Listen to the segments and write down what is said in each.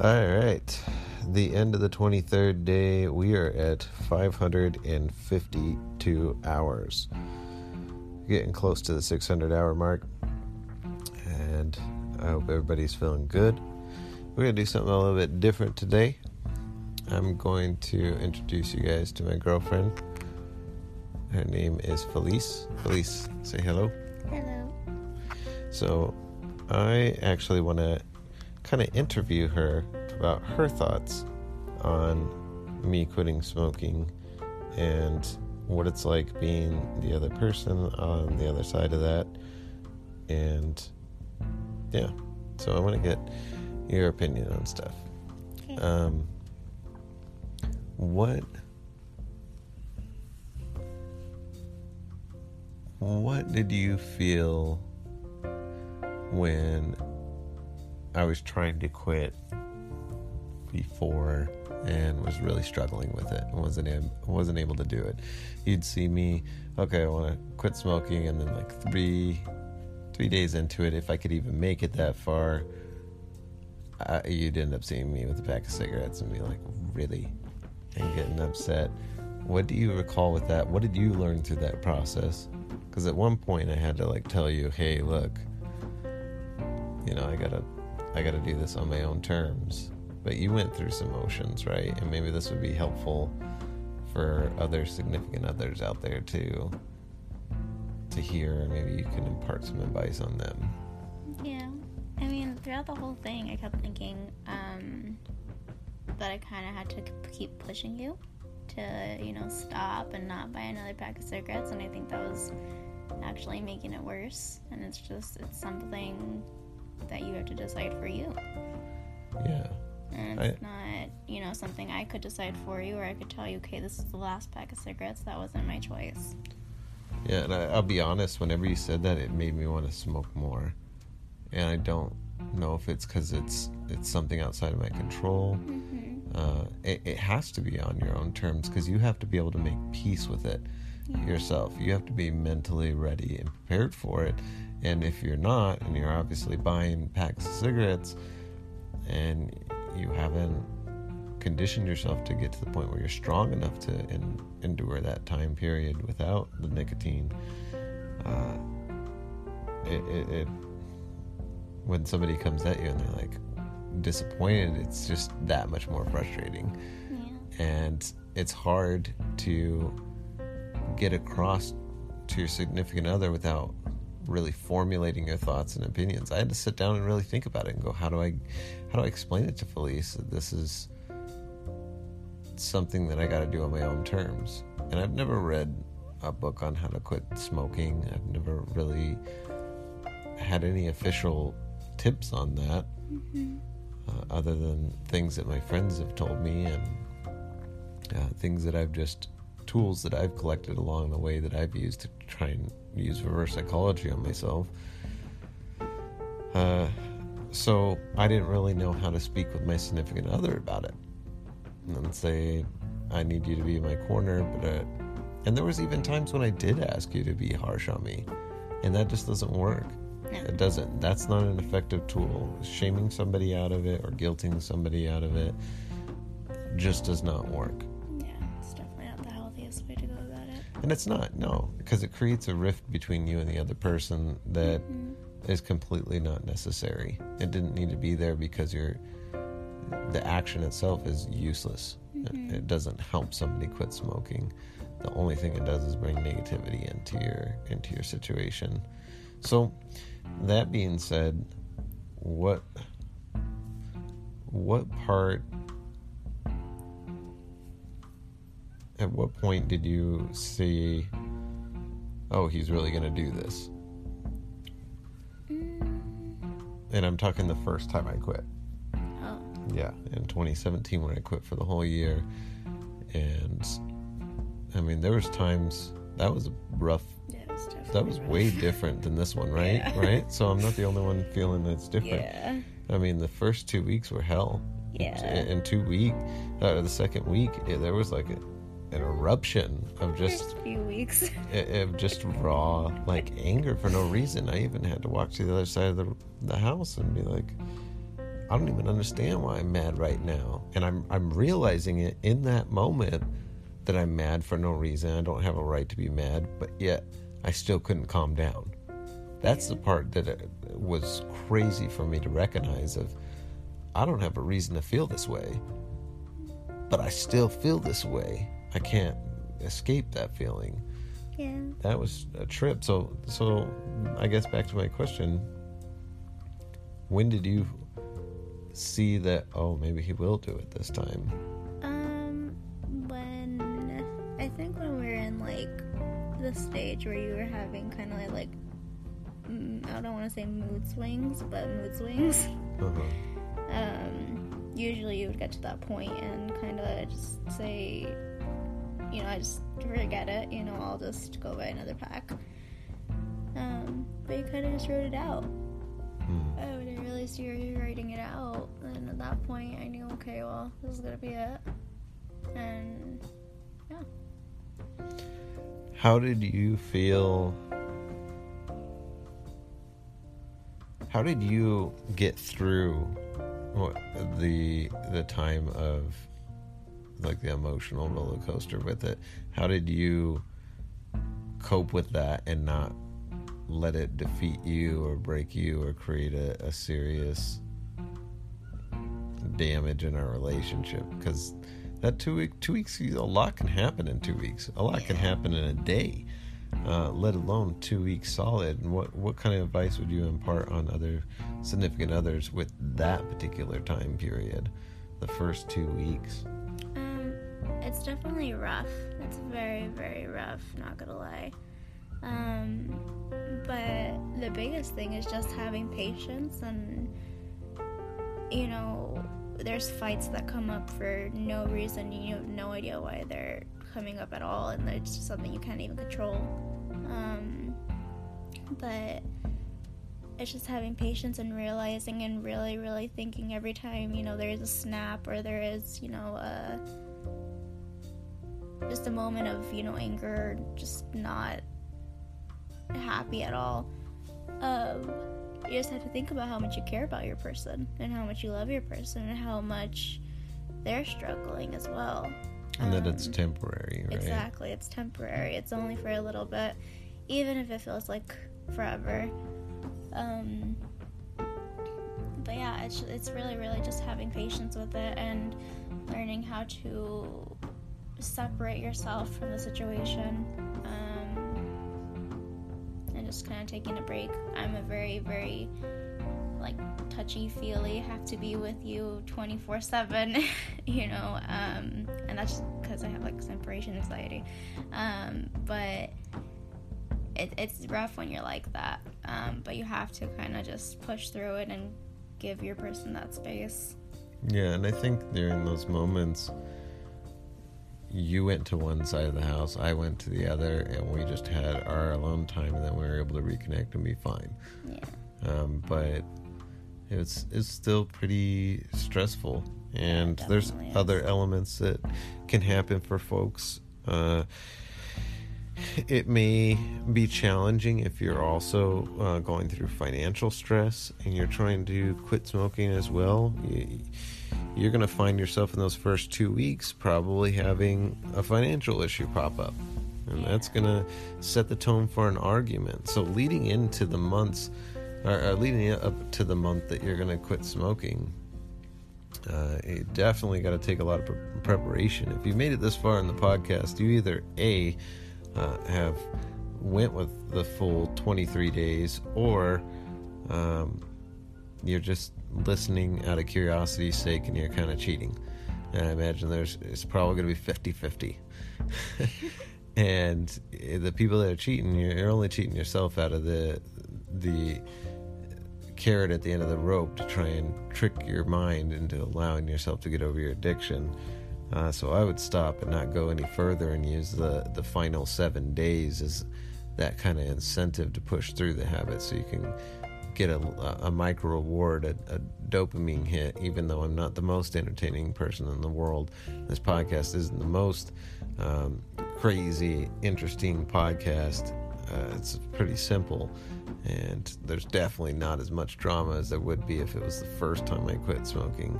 All right. The end of the 23rd day, we are at 552 hours. Getting close to the 600 hour mark. And I hope everybody's feeling good. We're going to do something a little bit different today. I'm going to introduce you guys to my girlfriend. Her name is Felice. Felice, say hello. Hello. So, I actually want to kind of interview her about her thoughts on me quitting smoking and what it's like being the other person on the other side of that. And yeah, so I want to get your opinion on stuff. Okay. Um, what what did you feel when I was trying to quit before and was really struggling with it and wasn't wasn't able to do it. You'd see me, okay, I want to quit smoking, and then like three three days into it, if I could even make it that far, I, you'd end up seeing me with a pack of cigarettes and be like, really, and getting upset. What do you recall with that? What did you learn through that process? Because at one point I had to like tell you, hey, look, you know, I gotta, I gotta do this on my own terms. But you went through some motions, right? And maybe this would be helpful for other significant others out there too to hear. Maybe you can impart some advice on them. yeah. I mean, throughout the whole thing, I kept thinking um, that I kind of had to keep pushing you to, you know, stop and not buy another pack of cigarettes, and I think that was actually making it worse. And it's just, it's something that you have to decide for you. Yeah. And I- it's not, you know, something I could decide for you, or I could tell you, okay, this is the last pack of cigarettes. That wasn't my choice. Yeah, and I, I'll be honest. Whenever you said that, it made me want to smoke more, and I don't know if it's because it's it's something outside of my control. Mm-hmm. Uh, it, it has to be on your own terms because you have to be able to make peace with it yourself. You have to be mentally ready and prepared for it. And if you're not, and you're obviously buying packs of cigarettes, and you haven't conditioned yourself to get to the point where you're strong enough to en- endure that time period without the nicotine, uh, it, it, it when somebody comes at you and they're like disappointed, it's just that much more frustrating Yeah. and it's hard to get across to your significant other without really formulating your thoughts and opinions. I had to sit down and really think about it and go, how do I, how do I explain it to Felice that this is something that I got to do on my own terms? And I've never read a book on how to quit smoking. I've never really had any official tips on that, uh, other than things that my friends have told me and uh, things that I've just tools that I've collected along the way that I've used to try and use reverse psychology on myself. Uh, so I didn't really know how to speak with my significant other about it and say, "I need you to be in my corner." But uh, and there was even times when I did ask you to be harsh on me, and that just doesn't work. It doesn't. That's not an effective tool. Shaming somebody out of it or guilting somebody out of it just does not work. And it's not, no, because it creates a rift between you and the other person that mm-hmm. is completely not necessary. It didn't need to be there because you're the action itself is useless. It, it doesn't help somebody quit smoking. The only thing it does is bring negativity into your into your situation. So, that being said, what what part at what point did you see oh he's really going to do this? And i'm talking the first time i quit. Oh, yeah in 2017 when i quit for the whole year. And i mean there was times that was a rough yeah, it was definitely that was rough. way different than this one right? Yeah. right? So i'm not the only one feeling that's different. Yeah, i mean the first two weeks were hell. Yeah. in two week uh, the second week it, there was like a, an eruption of just a few weeks. it just raw like anger for no reason. I even had to walk to the other side of the the house and be like, I don't even understand why I'm mad right now. And I'm I'm realizing it in that moment that I'm mad for no reason. I don't have a right to be mad, but yet I still couldn't calm down. That's the part that it was crazy for me to recognize of I don't have a reason to feel this way, but I still feel this way. I can't escape that feeling. Yeah. That was a trip. So so I guess back to my question. When did you see that oh maybe he will do it this time? Um, when I think when we were in like the stage where you were having kind of like, I don't want to say mood swings, but mood swings. Uh-huh. Um, usually you would get to that point and kind of just say, you know, I just forget it. You know, I'll just go buy another pack. Um, but you kind of just wrote it out. Hmm. I didn't really see you writing it out. And at that point, I knew, okay, well, this is gonna be it. And yeah, How did you feel? How did you get through what, the the time of like the emotional roller coaster with it? How did you cope with that and not let it defeat you or break you or create a, a serious damage in our relationship? Because that two week two weeks a lot can happen in two weeks. A lot can happen in a day uh, let alone two weeks solid. And what what kind of advice would you impart on other significant others with that particular time period, the first two weeks? It's definitely rough. It's very, very rough. Not gonna lie. Um, but the biggest thing is just having patience and you know there's fights that come up for no reason you have no idea why they're coming up at all and it's just something you can't even control um, but it's just having patience and realizing and really really thinking every time you know there's a snap or there is you know a just a moment of you know anger just not happy at all um, you just have to think about how much you care about your person and how much you love your person and how much they're struggling as well And that it's Um, temporary, right? Exactly, it's temporary. It's only for a little bit, even if it feels like forever. Um, but yeah, it's it's really really just having patience with it and learning how to separate yourself from the situation. Um, and just kind of taking a break. I'm a very very like touchy feely have to be with you 24 7 you know um and that's because i have like separation anxiety um but it, it's rough when you're like that um but you have to kind of just push through it and give your person that space Yeah, and I think during those moments, you went to one side of the house, I went to the other, and we just had our alone time, and then we were able to reconnect and be fine. yeah Um, but it's it's still pretty stressful, and there's is. other elements that can happen for folks. Uh, it may be challenging if you're also uh, going through financial stress and you're trying to quit smoking as well. You, you're going to find yourself in those first two weeks probably having a financial issue pop up. And that's going to set the tone for an argument. So, leading into the months, or, or leading up to the month that you're going to quit smoking, uh, you definitely got to take a lot of pre- preparation. If you made it this far in the podcast, you either A, uh, have went with the full 23 days, or um, you're just listening out of curiosity's sake and you're kind of cheating. And I imagine there's it's probably going to be 50 50. and the people that are cheating, you're, only cheating yourself out of the the carrot at the end of the rope to try and trick your mind into allowing yourself to get over your addiction. Uh, so I would stop and not go any further and use the, the final seven days as that kind of incentive to push through the habit so you can get a, a micro reward, a, a dopamine hit, even though I'm not the most entertaining person in the world. This podcast isn't the most um, crazy, interesting podcast. uh, it's pretty simple, and there's definitely not as much drama as there would be if it was the first time I quit smoking.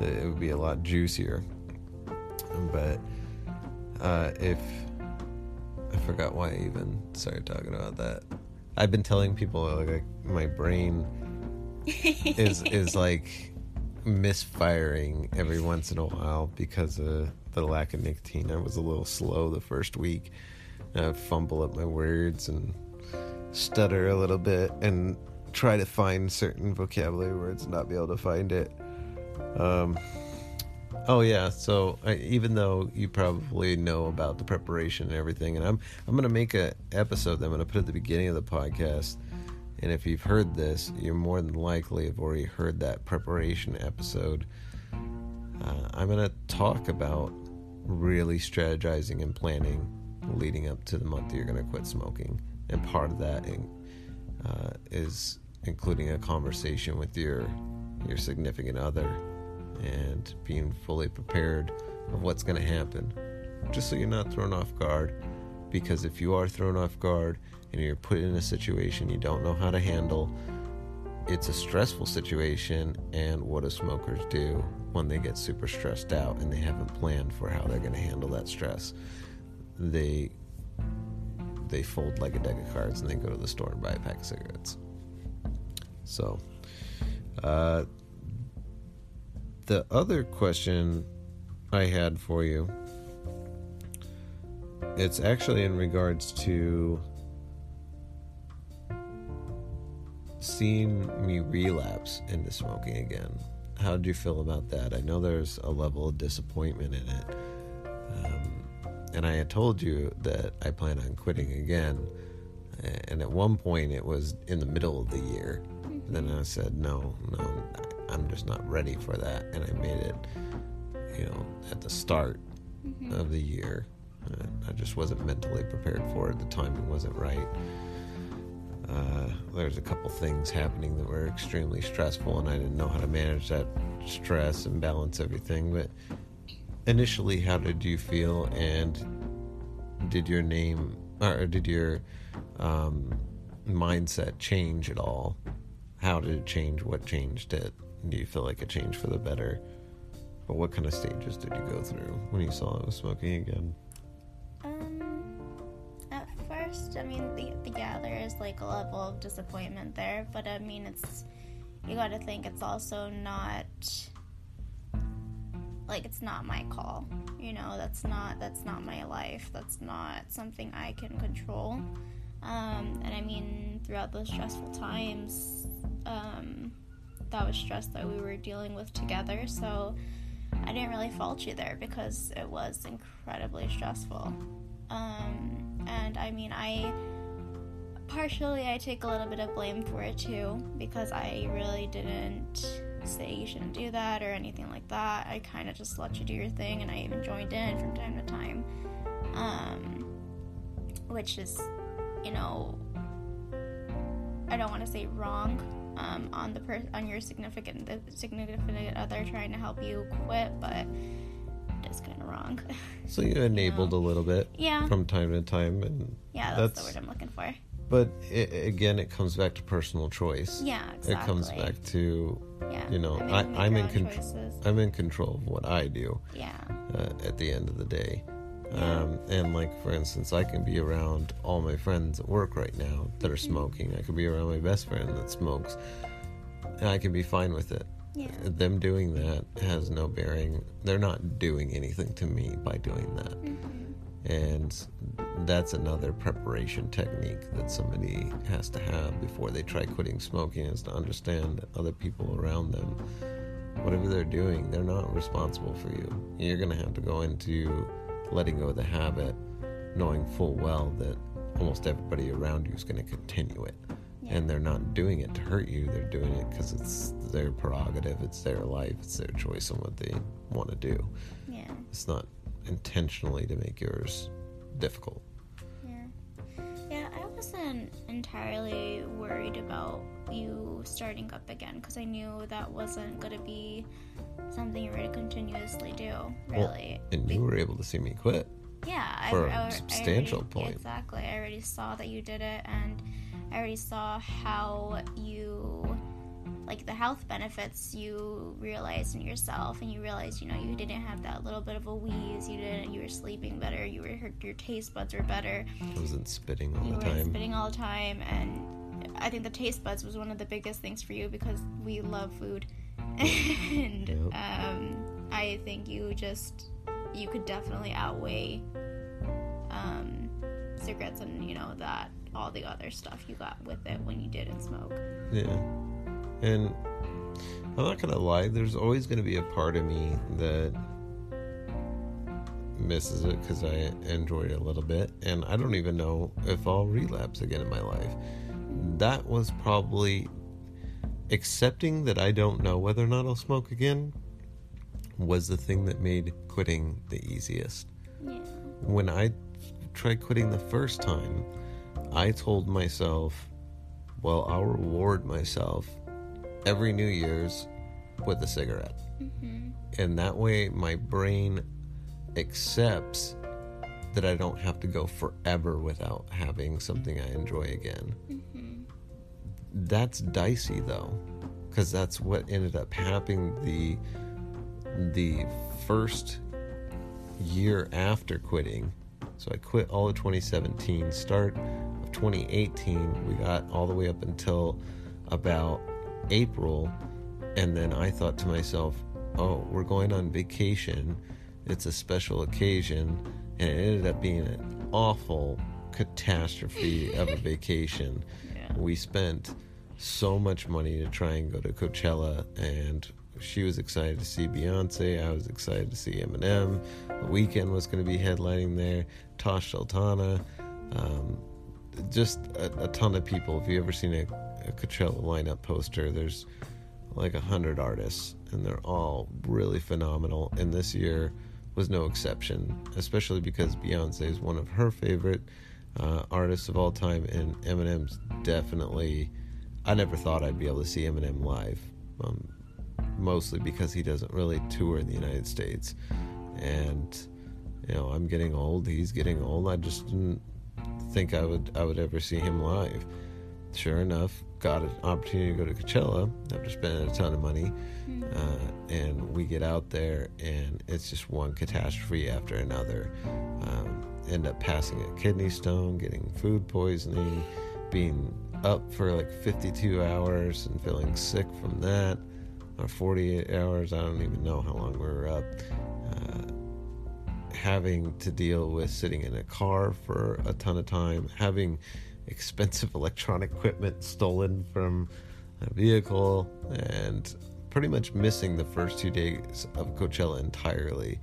It would be a lot juicier. But uh, if I forgot why I even started talking about that, I've been telling people like my brain is is like misfiring every once in a while because of the lack of nicotine. I was a little slow the first week. I fumble up my words and stutter a little bit and try to find certain vocabulary words and not be able to find it. Um, oh yeah, so I, even though you probably know about the preparation and everything, and I'm I'm gonna make a episode that I'm gonna put at the beginning of the podcast. And if you've heard this, you're more than likely have already heard that preparation episode. Uh, I'm gonna talk about really strategizing and planning leading up to the month you're going to quit smoking. And part of that uh, is including a conversation with your your significant other and being fully prepared of what's going to happen, just so you're not thrown off guard. Because if you are thrown off guard and you're put in a situation you don't know how to handle, it's a stressful situation. And what do smokers do when they get super stressed out and they haven't planned for how they're going to handle that stress? they they fold like a deck of cards and they go to the store and buy a pack of cigarettes. So, uh, the other question I had for you, it's actually in regards to seeing me relapse into smoking again. How did you feel about that? I know there's a level of disappointment in it. Um, and I had told you that I plan on quitting again. And at one point, it was in the middle of the year. Mm-hmm. Then I said, no, no, I'm just not ready for that. And I made it, you know, at the start mm-hmm. of the year. I just wasn't mentally prepared for it. The timing wasn't right. Uh, there's a couple things happening that were extremely stressful, and I didn't know how to manage that stress and balance everything. But initially, how did you feel, and did your name or did your um, mindset change at all? How did it change? What changed it? Do you feel like it changed for the better? But what kind of stages did you go through when you saw I was smoking again? Um, at first, I mean, the, the, yeah, there is like a level of disappointment there, but I mean, it's you got to think it's also not like it's not my call you know that's not that's not my life that's not something i can control um, and i mean throughout those stressful times um, that was stress that we were dealing with together so i didn't really fault you there because it was incredibly stressful um, and i mean i partially i take a little bit of blame for it too because i really didn't say you shouldn't do that or anything like that. I kind of just let you do your thing, and I even joined in from time to time, um, which is, you know, I don't want to say wrong um, on the per- on your significant significant other trying to help you quit, but is kind of wrong. So you enabled you know? a little bit, yeah, from time to time, and yeah, that's, that's the word I'm looking for. But it, again, it comes back to personal choice. Yeah, exactly. It comes back to yeah. You know, I, am in control. I'm in control of what I do. Yeah. Uh, at the end of the day. Um, and like for instance, I can be around all my friends at work right now that are smoking. I could be around my best friend that smokes, and I can be fine with it. Yeah. Them doing that has no bearing. They're not doing anything to me by doing that. Mm-hmm and that's another preparation technique that somebody has to have before they try quitting smoking is to understand that other people around them whatever they're doing they're not responsible for you you're going to have to go into letting go of the habit knowing full well that almost everybody around you is going to continue it yeah. and they're not doing it to hurt you they're doing it because it's their prerogative it's their life it's their choice on what they want to do yeah it's not intentionally to make yours difficult. I wasn't entirely worried about you starting up again because I knew that wasn't going to be something you were to continuously do, really. Well, and you were able to see me quit. Yeah, For a I, I, I substantial already- point. Exactly. I already saw that you did it, and I already saw how you, like the health benefits you realized in yourself, and you realized, you know, you didn't have that little bit of a wheeze. You didn't. You were sleeping better. You were your taste buds were better. I wasn't spitting all You the time. spitting all the time, and I think the taste buds was one of the biggest things for you because we love food, and Yep. um, I think you just you could definitely outweigh um, cigarettes and you know that all the other stuff you got with it when you didn't smoke. Yeah. And I'm not gonna lie, there's always gonna be a part of me that misses it because I enjoyed it a little bit, and I don't even know if I'll relapse again in my life. That was probably accepting that I don't know whether or not I'll smoke again was the thing that made quitting the easiest Yeah. when I tried quitting the first time, I told myself, well, I'll reward myself every New Year's with a cigarette. hmm And that way my brain accepts that I don't have to go forever without having something I enjoy again. hmm That's dicey though, because that's what ended up happening the the first year after quitting. So I quit all of 2017. Start of 2018, we got all the way up until about April, and then I thought to myself, "Oh, we're going on vacation. It's a special occasion," and it ended up being an awful catastrophe of a vacation Yeah. we spent so much money to try and go to Coachella, and she was excited to see Beyonce. I was excited to see Eminem. The Weeknd was going to be headlining there. Tash Sultana, um, just a, a ton of people. If you ever seen a, a Coachella lineup poster, there's like a hundred artists, and they're all really phenomenal. And this year was no exception, especially because Beyonce is one of her favorite uh, artists of all time, and Eminem's definitely. I never thought I'd be able to see Eminem live, um, mostly because he doesn't really tour in the United States, and you know I'm getting old. He's getting old. I just didn't think I would I would ever see him live. Sure enough, got an opportunity to go to Coachella after spending a ton of money, uh, and we get out there, and it's just one catastrophe after another. Um, end up passing a kidney stone, getting food poisoning, being up for like 52 hours and feeling sick from that, or 48 hours. I don't even know how long we were up. Uh, having to deal with sitting in a car for a ton of time, having expensive electronic equipment stolen from a vehicle, and pretty much missing the first two days of Coachella entirely.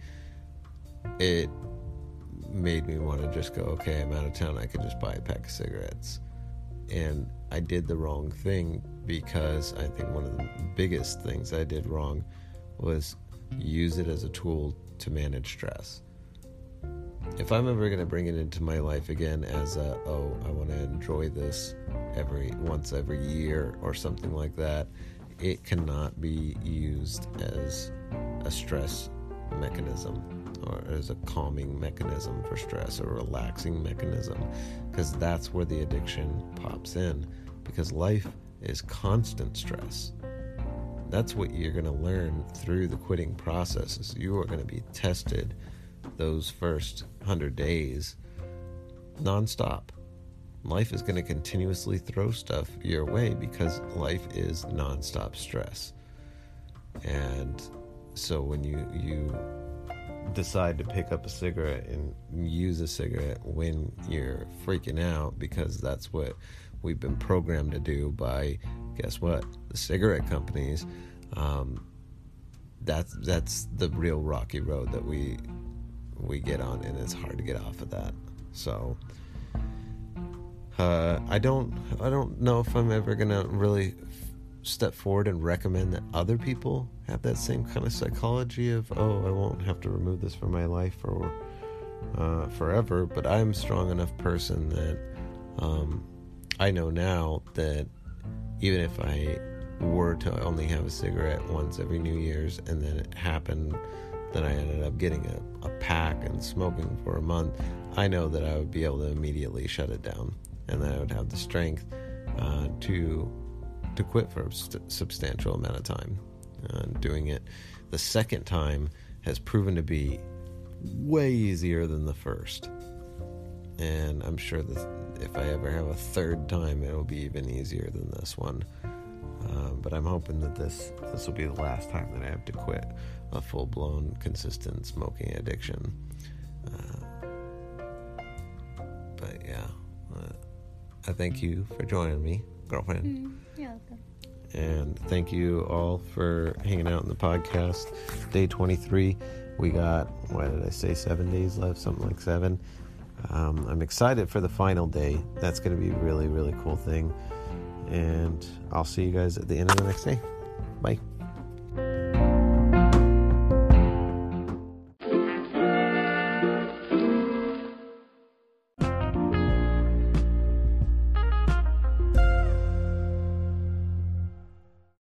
It made me want to just go, okay, I'm out of town. I could just buy a pack of cigarettes. And I did the wrong thing because I think one of the biggest things I did wrong was use it as a tool to manage stress. If I'm ever going to bring it into my life again as a, oh, I want to enjoy this every once every year or something like that, it cannot be used as a stress mechanism or as a calming mechanism for stress or relaxing mechanism because that's where the addiction pops in because life is constant stress. That's what you're going to learn through the quitting process. Is you are going to be tested those first 100 days nonstop. Life is going to continuously throw stuff your way because life is nonstop stress. And so when you you decide to pick up a cigarette and use a cigarette when you're freaking out because that's what we've been programmed to do by guess what? The cigarette companies. Um, that's that's the real rocky road that we we get on and it's hard to get off of that. So uh, I don't I don't know if I'm ever gonna really step forward and recommend that other people have that same kind of psychology of oh I won't have to remove this from my life for uh, forever but I'm a strong enough person that um, I know now that even if I were to only have a cigarette once every New Year's and then it happened then I ended up getting a, a pack and smoking for a month, I know that I would be able to immediately shut it down and that I would have the strength uh, to to quit for a st- substantial amount of time. Uh, doing it the second time has proven to be way easier than the first. And I'm sure that if I ever have a third time, it'll be even easier than this one. Uh, but I'm hoping that this this will be the last time that I have to quit a full blown, consistent smoking addiction. Uh, but yeah, uh, I thank you for joining me, girlfriend. Mm, you're welcome. And thank you all for hanging out in the podcast. Day 23. We got, what did I say, seven days left? Something like seven. Um, I'm excited for the final day. That's going to be a really, really cool thing. And I'll see you guys at the end of the next day. Bye.